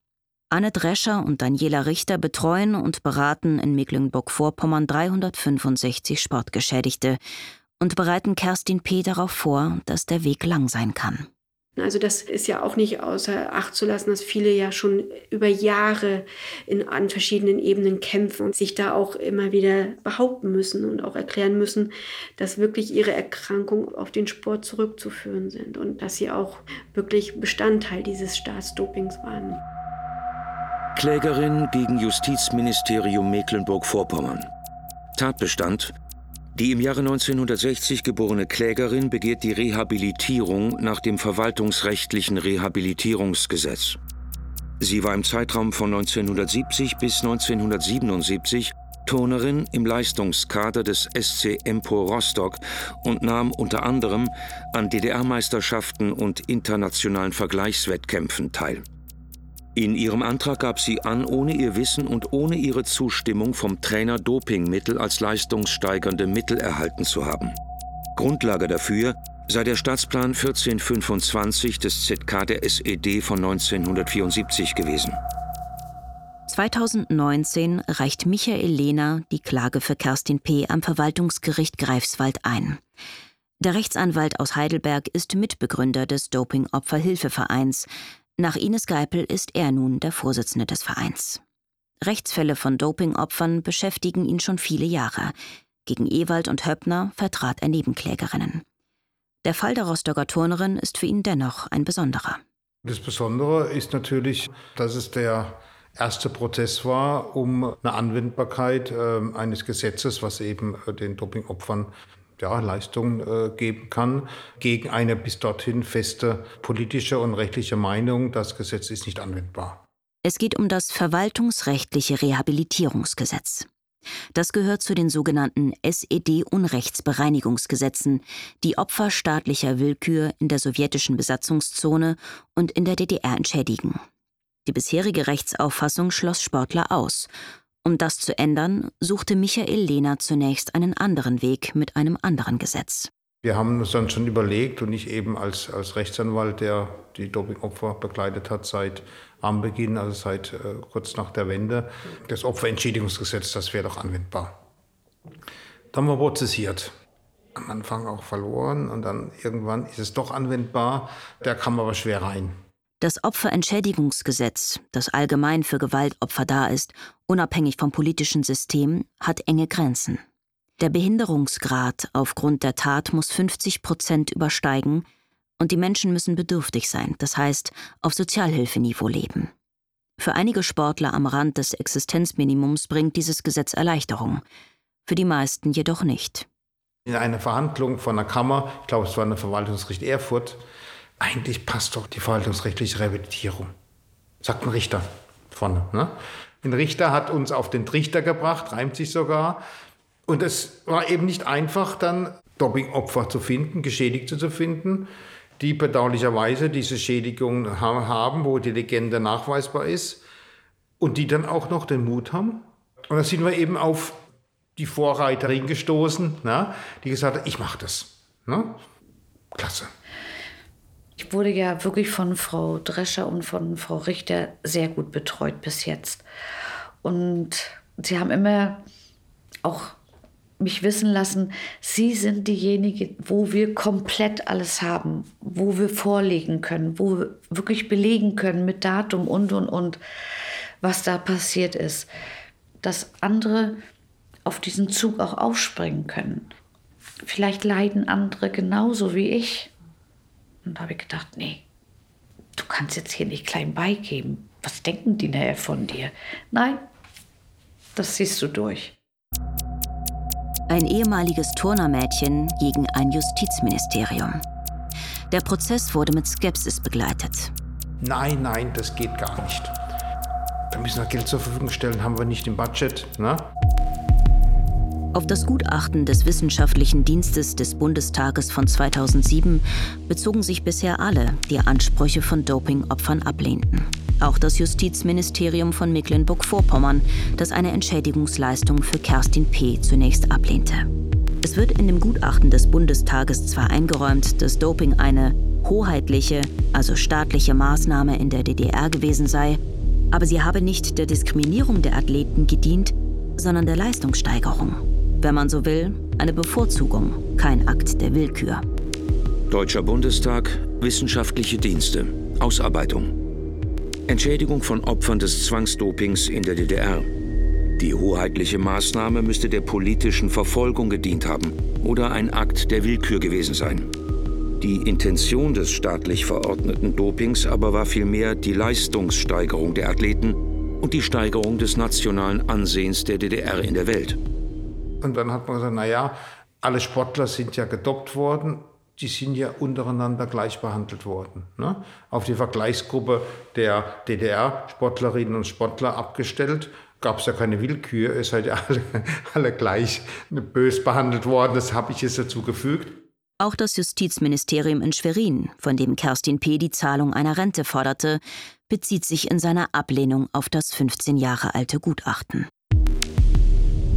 Anne Drescher und Daniela Richter betreuen und beraten in Mecklenburg-Vorpommern 365 Sportgeschädigte und bereiten Kerstin P. darauf vor, dass der Weg lang sein kann. Also das ist ja auch nicht außer Acht zu lassen, dass viele ja schon über Jahre in, an verschiedenen Ebenen kämpfen und sich da auch immer wieder behaupten müssen und auch erklären müssen, dass wirklich ihre Erkrankungen auf den Sport zurückzuführen sind und dass sie auch wirklich Bestandteil dieses Staatsdopings waren. Klägerin gegen Justizministerium Mecklenburg-Vorpommern. Tatbestand die im Jahre 1960 geborene Klägerin begehrt die Rehabilitierung nach dem verwaltungsrechtlichen Rehabilitierungsgesetz. Sie war im Zeitraum von 1970 bis 1977 Turnerin im Leistungskader des SC Empor Rostock und nahm unter anderem an DDR-Meisterschaften und internationalen Vergleichswettkämpfen teil. In ihrem Antrag gab sie an, ohne ihr Wissen und ohne ihre Zustimmung vom Trainer Dopingmittel als leistungssteigernde Mittel erhalten zu haben. Grundlage dafür sei der Staatsplan 1425 des ZK der SED von 1974 gewesen. 2019 reicht Michael Lehner die Klage für Kerstin P. am Verwaltungsgericht Greifswald ein. Der Rechtsanwalt aus Heidelberg ist Mitbegründer des Doping-Opferhilfevereins, nach Ines Geipel ist er nun der Vorsitzende des Vereins. Rechtsfälle von Dopingopfern beschäftigen ihn schon viele Jahre. Gegen Ewald und Höppner vertrat er Nebenklägerinnen. Der Fall der Rostocker Turnerin ist für ihn dennoch ein besonderer. Das Besondere ist natürlich, dass es der erste Prozess war, um eine Anwendbarkeit äh, eines Gesetzes, was eben äh, den Dopingopfern ja, Leistung äh, geben kann, gegen eine bis dorthin feste politische und rechtliche Meinung, das Gesetz ist nicht anwendbar. Es geht um das verwaltungsrechtliche Rehabilitierungsgesetz. Das gehört zu den sogenannten SED-Unrechtsbereinigungsgesetzen, die Opfer staatlicher Willkür in der sowjetischen Besatzungszone und in der DDR entschädigen. Die bisherige Rechtsauffassung schloss Sportler aus um das zu ändern, suchte Michael Lehner zunächst einen anderen Weg mit einem anderen Gesetz. Wir haben uns dann schon überlegt und ich eben als, als Rechtsanwalt, der die Dopingopfer begleitet hat seit am Beginn, also seit äh, kurz nach der Wende, das Opferentschädigungsgesetz, das wäre doch anwendbar. Dann haben wir prozessiert. Am Anfang auch verloren und dann irgendwann ist es doch anwendbar. Da kam aber schwer rein. Das Opferentschädigungsgesetz, das allgemein für Gewaltopfer da ist, unabhängig vom politischen System, hat enge Grenzen. Der Behinderungsgrad aufgrund der Tat muss 50 Prozent übersteigen und die Menschen müssen bedürftig sein, das heißt auf Sozialhilfeniveau leben. Für einige Sportler am Rand des Existenzminimums bringt dieses Gesetz Erleichterung, für die meisten jedoch nicht. In einer Verhandlung von der Kammer, ich glaube es war eine Verwaltungsgericht Erfurt, eigentlich passt doch die verwaltungsrechtliche Rehabilitierung. Sagt ein Richter vorne. Ne? Ein Richter hat uns auf den Trichter gebracht, reimt sich sogar. Und es war eben nicht einfach, dann Dopingopfer zu finden, Geschädigte zu finden, die bedauerlicherweise diese Schädigungen haben, wo die Legende nachweisbar ist und die dann auch noch den Mut haben. Und da sind wir eben auf die Vorreiterin gestoßen, ne, die gesagt hat, ich mache das. Ne? Klasse. Ich wurde ja wirklich von Frau Drescher und von Frau Richter sehr gut betreut bis jetzt. Und sie haben immer auch mich wissen lassen, Sie sind diejenige, wo wir komplett alles haben, wo wir vorlegen können, wo wir wirklich belegen können mit Datum und, und, und, was da passiert ist. Dass andere auf diesen Zug auch aufspringen können. Vielleicht leiden andere genauso wie ich. Und da habe ich gedacht, nee, du kannst jetzt hier nicht klein beigeben. Was denken die nachher von dir? Nein, das siehst du durch. Ein ehemaliges Turnermädchen gegen ein Justizministerium. Der Prozess wurde mit Skepsis begleitet. Nein, nein, das geht gar nicht. Wir müssen noch Geld zur Verfügung stellen, haben wir nicht im Budget. Ne? Auf das Gutachten des Wissenschaftlichen Dienstes des Bundestages von 2007 bezogen sich bisher alle, die Ansprüche von Dopingopfern ablehnten. Auch das Justizministerium von Mecklenburg-Vorpommern, das eine Entschädigungsleistung für Kerstin P. zunächst ablehnte. Es wird in dem Gutachten des Bundestages zwar eingeräumt, dass Doping eine hoheitliche, also staatliche Maßnahme in der DDR gewesen sei, aber sie habe nicht der Diskriminierung der Athleten gedient, sondern der Leistungssteigerung. Wenn man so will, eine Bevorzugung, kein Akt der Willkür. Deutscher Bundestag, Wissenschaftliche Dienste, Ausarbeitung. Entschädigung von Opfern des Zwangsdopings in der DDR. Die hoheitliche Maßnahme müsste der politischen Verfolgung gedient haben oder ein Akt der Willkür gewesen sein. Die Intention des staatlich verordneten Dopings aber war vielmehr die Leistungssteigerung der Athleten und die Steigerung des nationalen Ansehens der DDR in der Welt. Und dann hat man gesagt, naja, alle Sportler sind ja gedopt worden, die sind ja untereinander gleich behandelt worden. Ne? Auf die Vergleichsgruppe der DDR-Sportlerinnen und Sportler abgestellt, gab es ja keine Willkür, ihr seid ja alle, [laughs] alle gleich bös behandelt worden, das habe ich jetzt dazu gefügt. Auch das Justizministerium in Schwerin, von dem Kerstin P. die Zahlung einer Rente forderte, bezieht sich in seiner Ablehnung auf das 15 Jahre alte Gutachten.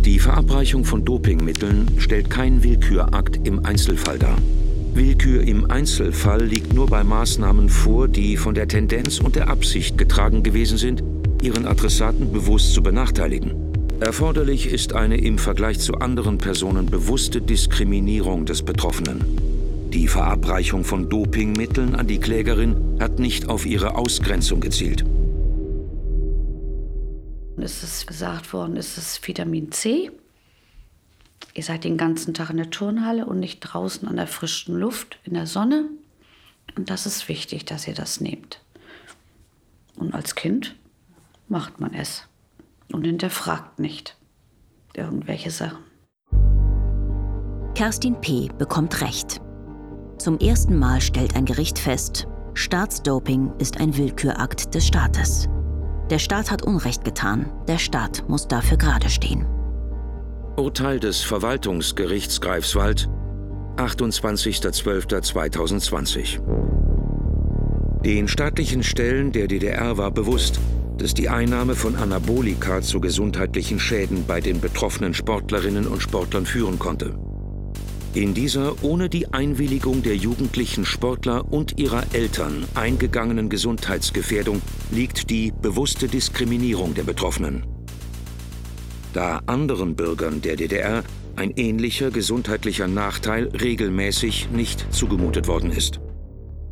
Die Verabreichung von Dopingmitteln stellt keinen Willkürakt im Einzelfall dar. Willkür im Einzelfall liegt nur bei Maßnahmen vor, die von der Tendenz und der Absicht getragen gewesen sind, ihren Adressaten bewusst zu benachteiligen. Erforderlich ist eine im Vergleich zu anderen Personen bewusste Diskriminierung des Betroffenen. Die Verabreichung von Dopingmitteln an die Klägerin hat nicht auf ihre Ausgrenzung gezielt. Es ist gesagt worden, es ist Vitamin C. Ihr seid den ganzen Tag in der Turnhalle und nicht draußen an der frischen Luft, in der Sonne. Und das ist wichtig, dass ihr das nehmt. Und als Kind macht man es und hinterfragt nicht irgendwelche Sachen. Kerstin P. bekommt Recht. Zum ersten Mal stellt ein Gericht fest, Staatsdoping ist ein Willkürakt des Staates. Der Staat hat Unrecht getan. Der Staat muss dafür gerade stehen. Urteil des Verwaltungsgerichts Greifswald, 28.12.2020. Den staatlichen Stellen der DDR war bewusst, dass die Einnahme von Anabolika zu gesundheitlichen Schäden bei den betroffenen Sportlerinnen und Sportlern führen konnte. In dieser ohne die Einwilligung der jugendlichen Sportler und ihrer Eltern eingegangenen Gesundheitsgefährdung liegt die bewusste Diskriminierung der Betroffenen. Da anderen Bürgern der DDR ein ähnlicher gesundheitlicher Nachteil regelmäßig nicht zugemutet worden ist.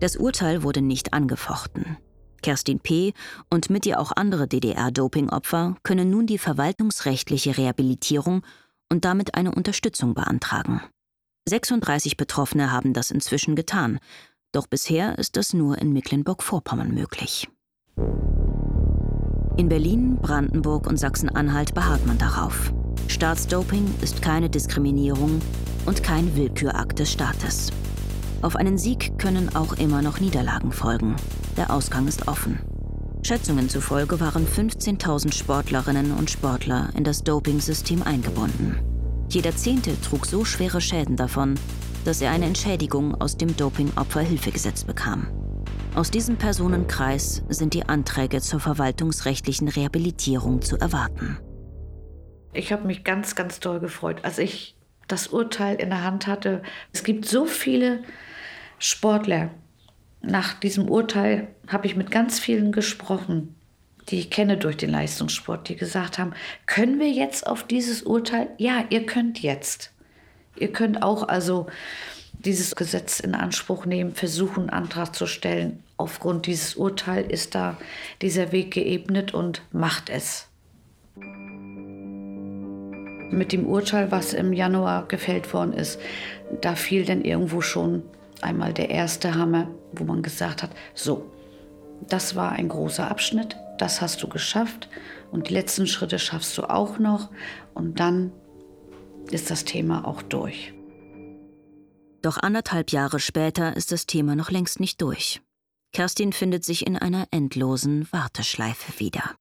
Das Urteil wurde nicht angefochten. Kerstin P. und mit ihr auch andere DDR-Dopingopfer können nun die verwaltungsrechtliche Rehabilitierung und damit eine Unterstützung beantragen. 36 Betroffene haben das inzwischen getan, doch bisher ist das nur in Mecklenburg-Vorpommern möglich. In Berlin, Brandenburg und Sachsen-Anhalt beharrt man darauf. Staatsdoping ist keine Diskriminierung und kein Willkürakt des Staates. Auf einen Sieg können auch immer noch Niederlagen folgen. Der Ausgang ist offen. Schätzungen zufolge waren 15.000 Sportlerinnen und Sportler in das Dopingsystem eingebunden. Jeder Zehnte trug so schwere Schäden davon, dass er eine Entschädigung aus dem Dopingopferhilfegesetz bekam. Aus diesem Personenkreis sind die Anträge zur verwaltungsrechtlichen Rehabilitierung zu erwarten. Ich habe mich ganz, ganz doll gefreut, als ich das Urteil in der Hand hatte. Es gibt so viele Sportler. Nach diesem Urteil habe ich mit ganz vielen gesprochen, die ich kenne durch den Leistungssport, die gesagt haben, können wir jetzt auf dieses Urteil? Ja, ihr könnt jetzt. Ihr könnt auch also dieses Gesetz in Anspruch nehmen, versuchen, einen Antrag zu stellen. Aufgrund dieses Urteils ist da dieser Weg geebnet und macht es. Mit dem Urteil, was im Januar gefällt worden ist, da fiel dann irgendwo schon einmal der erste Hammer, wo man gesagt hat, so, das war ein großer Abschnitt, das hast du geschafft und die letzten Schritte schaffst du auch noch und dann ist das Thema auch durch. Doch anderthalb Jahre später ist das Thema noch längst nicht durch. Kerstin findet sich in einer endlosen Warteschleife wieder.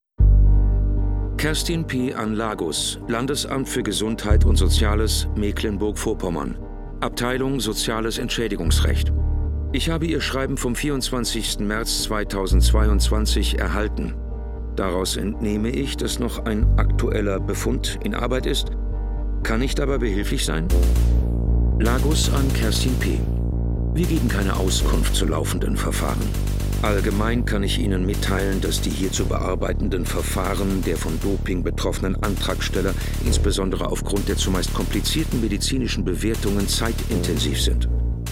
Kerstin P. an Lagos, Landesamt für Gesundheit und Soziales, Mecklenburg-Vorpommern. Abteilung Soziales Entschädigungsrecht. Ich habe Ihr Schreiben vom 24. März 2022 erhalten. Daraus entnehme ich, dass noch ein aktueller Befund in Arbeit ist. Kann ich dabei behilflich sein? Lagos an Kerstin P. Wir geben keine Auskunft zu laufenden Verfahren. Allgemein kann ich Ihnen mitteilen, dass die hier zu bearbeitenden Verfahren der von Doping betroffenen Antragsteller insbesondere aufgrund der zumeist komplizierten medizinischen Bewertungen zeitintensiv sind.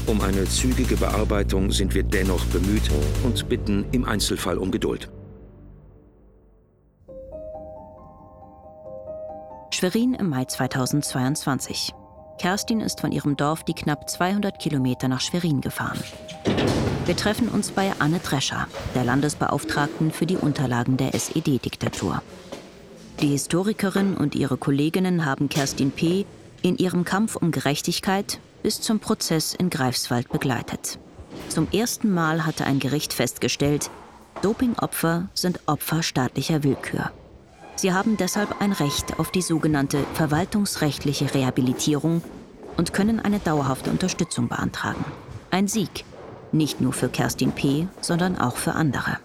Um eine zügige Bearbeitung sind wir dennoch bemüht und bitten im Einzelfall um Geduld. Schwerin im Mai 2022. Kerstin ist von ihrem Dorf die knapp 200 Kilometer nach Schwerin gefahren. Wir treffen uns bei Anne Drescher, der Landesbeauftragten für die Unterlagen der SED-Diktatur. Die Historikerin und ihre Kolleginnen haben Kerstin P. in ihrem Kampf um Gerechtigkeit bis zum Prozess in Greifswald begleitet. Zum ersten Mal hatte ein Gericht festgestellt, Dopingopfer sind Opfer staatlicher Willkür. Sie haben deshalb ein Recht auf die sogenannte verwaltungsrechtliche Rehabilitierung und können eine dauerhafte Unterstützung beantragen. Ein Sieg, nicht nur für Kerstin P., sondern auch für andere.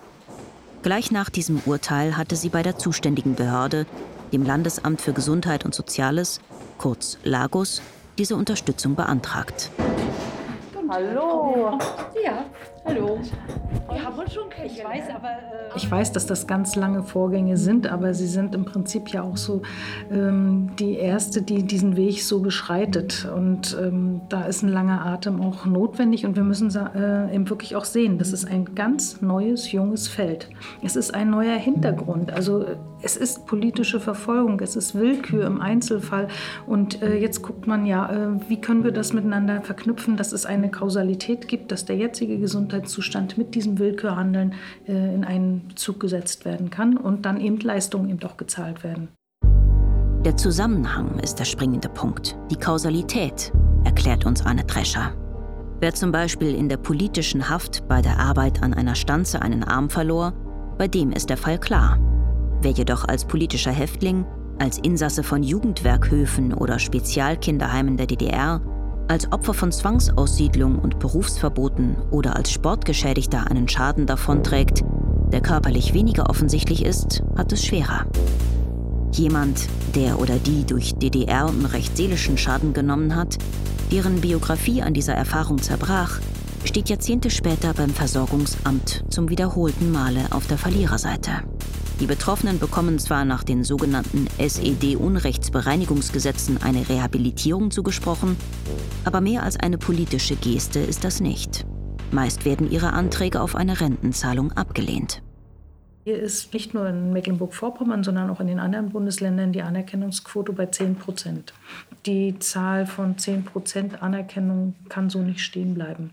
Gleich nach diesem Urteil hatte sie bei der zuständigen Behörde, dem Landesamt für Gesundheit und Soziales, kurz Lagos, diese Unterstützung beantragt. Hallo. Ja, hallo. Wir haben uns schon Ich weiß aber. Äh ich weiß, dass das ganz lange Vorgänge sind, aber sie sind im Prinzip ja auch so ähm, die erste, die diesen Weg so beschreitet. Und ähm, da ist ein langer Atem auch notwendig. Und wir müssen äh, eben wirklich auch sehen, das ist ein ganz neues, junges Feld. Es ist ein neuer Hintergrund. Also es ist politische Verfolgung, es ist Willkür im Einzelfall. Und äh, jetzt guckt man ja, äh, wie können wir das miteinander verknüpfen, dass es eine Kausalität gibt, dass der jetzige Gesundheitszustand mit diesem Willkürhandeln äh, in einen Bezug gesetzt werden kann und dann eben Leistungen eben auch gezahlt werden. Der Zusammenhang ist der springende Punkt, die Kausalität, erklärt uns Anne Drescher. Wer zum Beispiel in der politischen Haft bei der Arbeit an einer Stanze einen Arm verlor, bei dem ist der Fall klar. Wer jedoch als politischer Häftling, als Insasse von Jugendwerkhöfen oder Spezialkinderheimen der DDR, als Opfer von Zwangsaussiedlung und Berufsverboten oder als Sportgeschädigter einen Schaden davonträgt, der körperlich weniger offensichtlich ist, hat es schwerer. Jemand, der oder die durch DDR einen recht seelischen Schaden genommen hat, deren Biografie an dieser Erfahrung zerbrach, steht Jahrzehnte später beim Versorgungsamt zum wiederholten Male auf der Verliererseite. Die Betroffenen bekommen zwar nach den sogenannten SED-Unrechtsbereinigungsgesetzen eine Rehabilitierung zugesprochen, aber mehr als eine politische Geste ist das nicht. Meist werden ihre Anträge auf eine Rentenzahlung abgelehnt. Hier ist nicht nur in Mecklenburg-Vorpommern, sondern auch in den anderen Bundesländern die Anerkennungsquote bei 10 Prozent. Die Zahl von 10 Prozent Anerkennung kann so nicht stehen bleiben.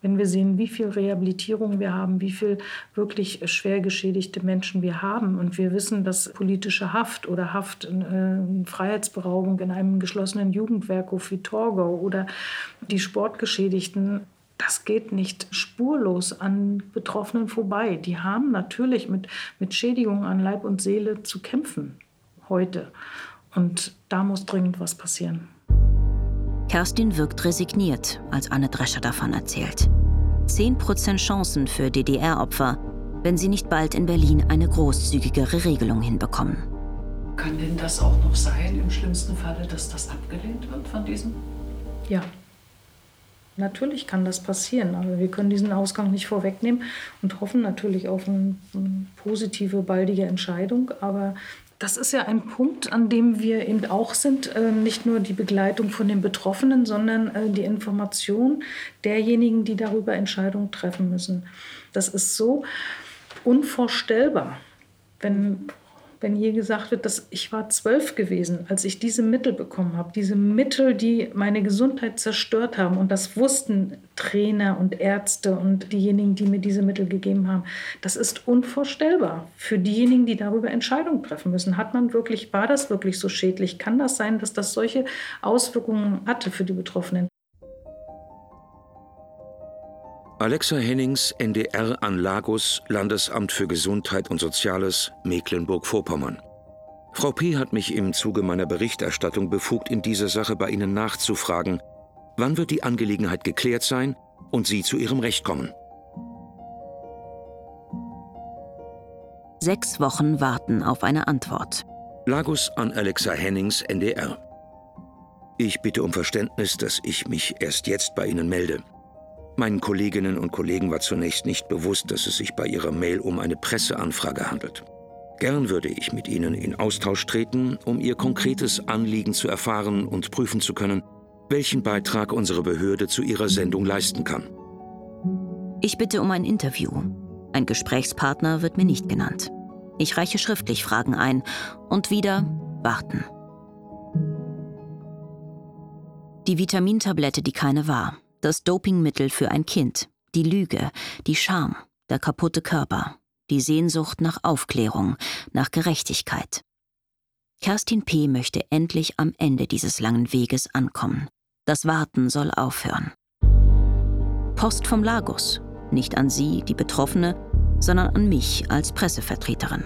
Wenn wir sehen, wie viel Rehabilitierung wir haben, wie viel wirklich schwer geschädigte Menschen wir haben und wir wissen, dass politische Haft oder Haft, äh, Freiheitsberaubung in einem geschlossenen Jugendwerkhof wie Torgau oder die Sportgeschädigten das geht nicht spurlos an Betroffenen vorbei. Die haben natürlich mit, mit Schädigungen an Leib und Seele zu kämpfen heute. Und da muss dringend was passieren. Kerstin wirkt resigniert, als Anne Drescher davon erzählt. 10% Chancen für DDR-Opfer, wenn sie nicht bald in Berlin eine großzügigere Regelung hinbekommen. Kann denn das auch noch sein, im schlimmsten Falle, dass das abgelehnt wird von diesem? Ja. Natürlich kann das passieren, aber wir können diesen Ausgang nicht vorwegnehmen und hoffen natürlich auf eine, eine positive, baldige Entscheidung. Aber das ist ja ein Punkt, an dem wir eben auch sind, äh, nicht nur die Begleitung von den Betroffenen, sondern äh, die Information derjenigen, die darüber Entscheidungen treffen müssen. Das ist so unvorstellbar, wenn wenn hier gesagt wird, dass ich war zwölf gewesen, als ich diese Mittel bekommen habe, diese Mittel, die meine Gesundheit zerstört haben. Und das wussten Trainer und Ärzte und diejenigen, die mir diese Mittel gegeben haben. Das ist unvorstellbar für diejenigen, die darüber Entscheidungen treffen müssen. Hat man wirklich, war das wirklich so schädlich? Kann das sein, dass das solche Auswirkungen hatte für die Betroffenen? Alexa Hennings, NDR an Lagos, Landesamt für Gesundheit und Soziales, Mecklenburg-Vorpommern. Frau P. hat mich im Zuge meiner Berichterstattung befugt, in dieser Sache bei Ihnen nachzufragen. Wann wird die Angelegenheit geklärt sein und Sie zu Ihrem Recht kommen? Sechs Wochen warten auf eine Antwort. Lagos an Alexa Hennings, NDR. Ich bitte um Verständnis, dass ich mich erst jetzt bei Ihnen melde. Meinen Kolleginnen und Kollegen war zunächst nicht bewusst, dass es sich bei ihrer Mail um eine Presseanfrage handelt. Gern würde ich mit Ihnen in Austausch treten, um Ihr konkretes Anliegen zu erfahren und prüfen zu können, welchen Beitrag unsere Behörde zu Ihrer Sendung leisten kann. Ich bitte um ein Interview. Ein Gesprächspartner wird mir nicht genannt. Ich reiche schriftlich Fragen ein und wieder warten. Die Vitamintablette, die keine war, das Dopingmittel für ein Kind, die Lüge, die Scham, der kaputte Körper, die Sehnsucht nach Aufklärung, nach Gerechtigkeit. Kerstin P. möchte endlich am Ende dieses langen Weges ankommen. Das Warten soll aufhören. Post vom Lagos, nicht an Sie, die Betroffene, sondern an mich als Pressevertreterin.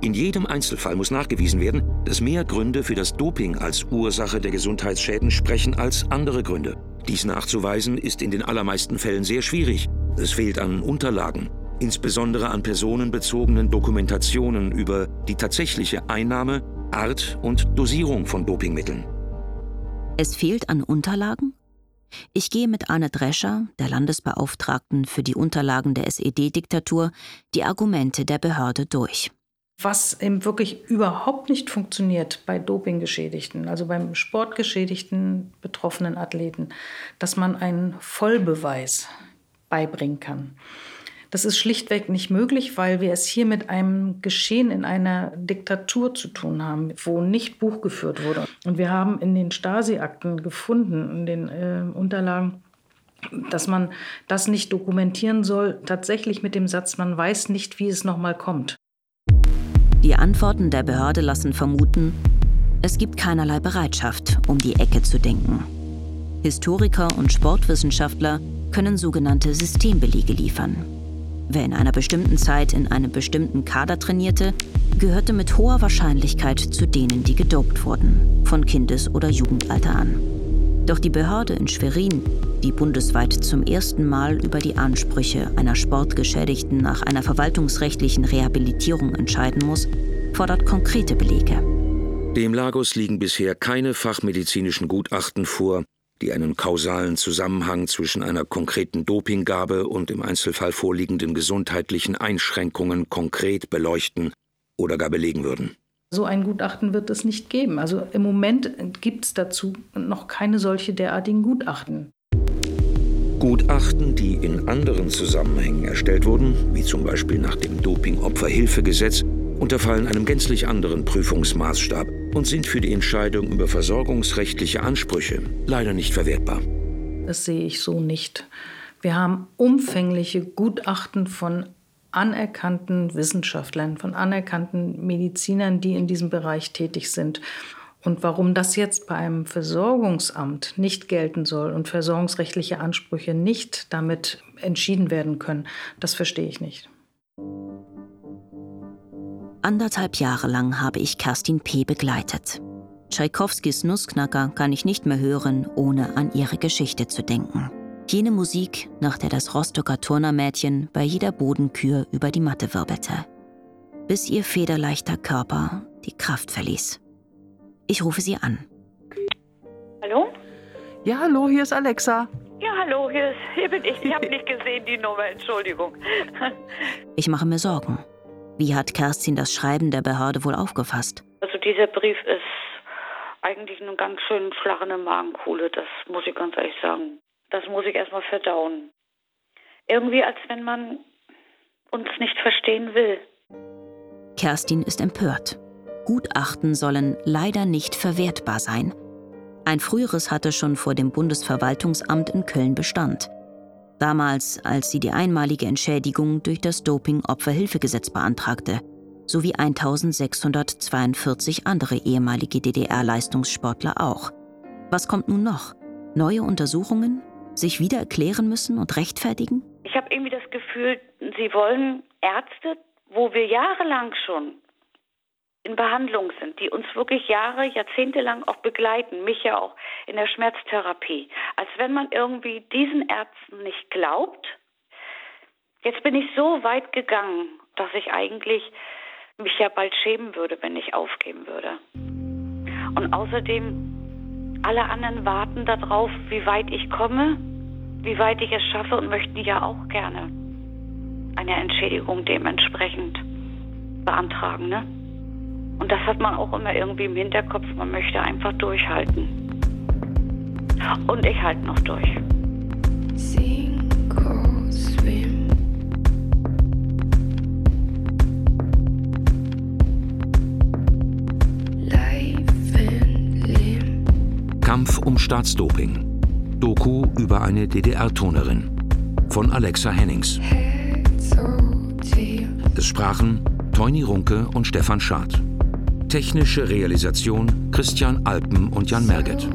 In jedem Einzelfall muss nachgewiesen werden, dass mehr Gründe für das Doping als Ursache der Gesundheitsschäden sprechen als andere Gründe. Dies nachzuweisen ist in den allermeisten Fällen sehr schwierig. Es fehlt an Unterlagen, insbesondere an personenbezogenen Dokumentationen über die tatsächliche Einnahme, Art und Dosierung von Dopingmitteln. Es fehlt an Unterlagen? Ich gehe mit Arne Drescher, der Landesbeauftragten für die Unterlagen der SED-Diktatur, die Argumente der Behörde durch. Was eben wirklich überhaupt nicht funktioniert bei Dopinggeschädigten, also beim sportgeschädigten betroffenen Athleten, dass man einen Vollbeweis beibringen kann. Das ist schlichtweg nicht möglich, weil wir es hier mit einem Geschehen in einer Diktatur zu tun haben, wo nicht Buch geführt wurde. Und wir haben in den Stasi-Akten gefunden, in den äh, Unterlagen, dass man das nicht dokumentieren soll, tatsächlich mit dem Satz, man weiß nicht, wie es nochmal kommt. Die Antworten der Behörde lassen vermuten, es gibt keinerlei Bereitschaft, um die Ecke zu denken. Historiker und Sportwissenschaftler können sogenannte Systembelege liefern. Wer in einer bestimmten Zeit in einem bestimmten Kader trainierte, gehörte mit hoher Wahrscheinlichkeit zu denen, die gedopt wurden, von Kindes- oder Jugendalter an. Doch die Behörde in Schwerin, die bundesweit zum ersten Mal über die Ansprüche einer Sportgeschädigten nach einer verwaltungsrechtlichen Rehabilitierung entscheiden muss, fordert konkrete Belege. Dem Lagos liegen bisher keine fachmedizinischen Gutachten vor, die einen kausalen Zusammenhang zwischen einer konkreten Dopinggabe und im Einzelfall vorliegenden gesundheitlichen Einschränkungen konkret beleuchten oder gar belegen würden. So ein Gutachten wird es nicht geben. Also im Moment gibt es dazu noch keine solche derartigen Gutachten. Gutachten, die in anderen Zusammenhängen erstellt wurden, wie zum Beispiel nach dem Doping-Opferhilfegesetz, unterfallen einem gänzlich anderen Prüfungsmaßstab und sind für die Entscheidung über versorgungsrechtliche Ansprüche leider nicht verwertbar. Das sehe ich so nicht. Wir haben umfängliche Gutachten von anerkannten Wissenschaftlern, von anerkannten Medizinern, die in diesem Bereich tätig sind. Und warum das jetzt bei einem Versorgungsamt nicht gelten soll und versorgungsrechtliche Ansprüche nicht damit entschieden werden können, das verstehe ich nicht. Anderthalb Jahre lang habe ich Kerstin P. begleitet. Tschaikowskis Nussknacker kann ich nicht mehr hören, ohne an ihre Geschichte zu denken. Jene Musik, nach der das Rostocker Turnermädchen bei jeder Bodenkür über die Matte wirbelte. Bis ihr federleichter Körper die Kraft verließ. Ich rufe sie an. Hallo? Ja, hallo, hier ist Alexa. Ja, hallo, hier, ist, hier bin ich. Ich habe nicht gesehen die Nummer, Entschuldigung. [laughs] Ich mache mir Sorgen. Wie hat Kerstin das Schreiben der Behörde wohl aufgefasst? Also dieser Brief ist eigentlich eine ganz schön schlagende Magenkuhle, das muss ich ganz ehrlich sagen. Das muss ich erstmal verdauen. Irgendwie als wenn man uns nicht verstehen will. Kerstin ist empört. Gutachten sollen leider nicht verwertbar sein. Ein früheres hatte schon vor dem Bundesverwaltungsamt in Köln Bestand. Damals, als sie die einmalige Entschädigung durch das Doping-Opferhilfegesetz beantragte, sowie 1642 andere ehemalige DDR-Leistungssportler auch. Was kommt nun noch? Neue Untersuchungen? Sich wieder erklären müssen und rechtfertigen? Ich habe irgendwie das Gefühl, sie wollen Ärzte, wo wir jahrelang schon in Behandlung sind, die uns wirklich Jahre, Jahrzehnte lang auch begleiten, mich ja auch in der Schmerztherapie, als wenn man irgendwie diesen Ärzten nicht glaubt. Jetzt bin ich so weit gegangen, dass ich eigentlich mich ja bald schämen würde, wenn ich aufgeben würde. Und außerdem, alle anderen warten darauf, wie weit ich komme, wie weit ich es schaffe und möchten ja auch gerne eine Entschädigung dementsprechend beantragen. Ne? Und das hat man auch immer irgendwie im Hinterkopf. Man möchte einfach durchhalten. Und ich halte noch durch. Kampf um Staatsdoping. Doku über eine DDR-Turnerin von Alexa Hennings. Es sprachen Teuni Runke und Stefan Schad. Technische Realisation Christian Alpen und Jan Merget.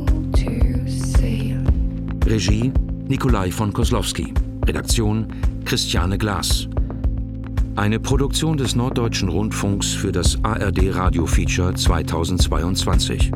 Regie Nikolai von Koslowski. Redaktion Christiane Glas. Eine Produktion des Norddeutschen Rundfunks für das ARD Radio Feature 2022.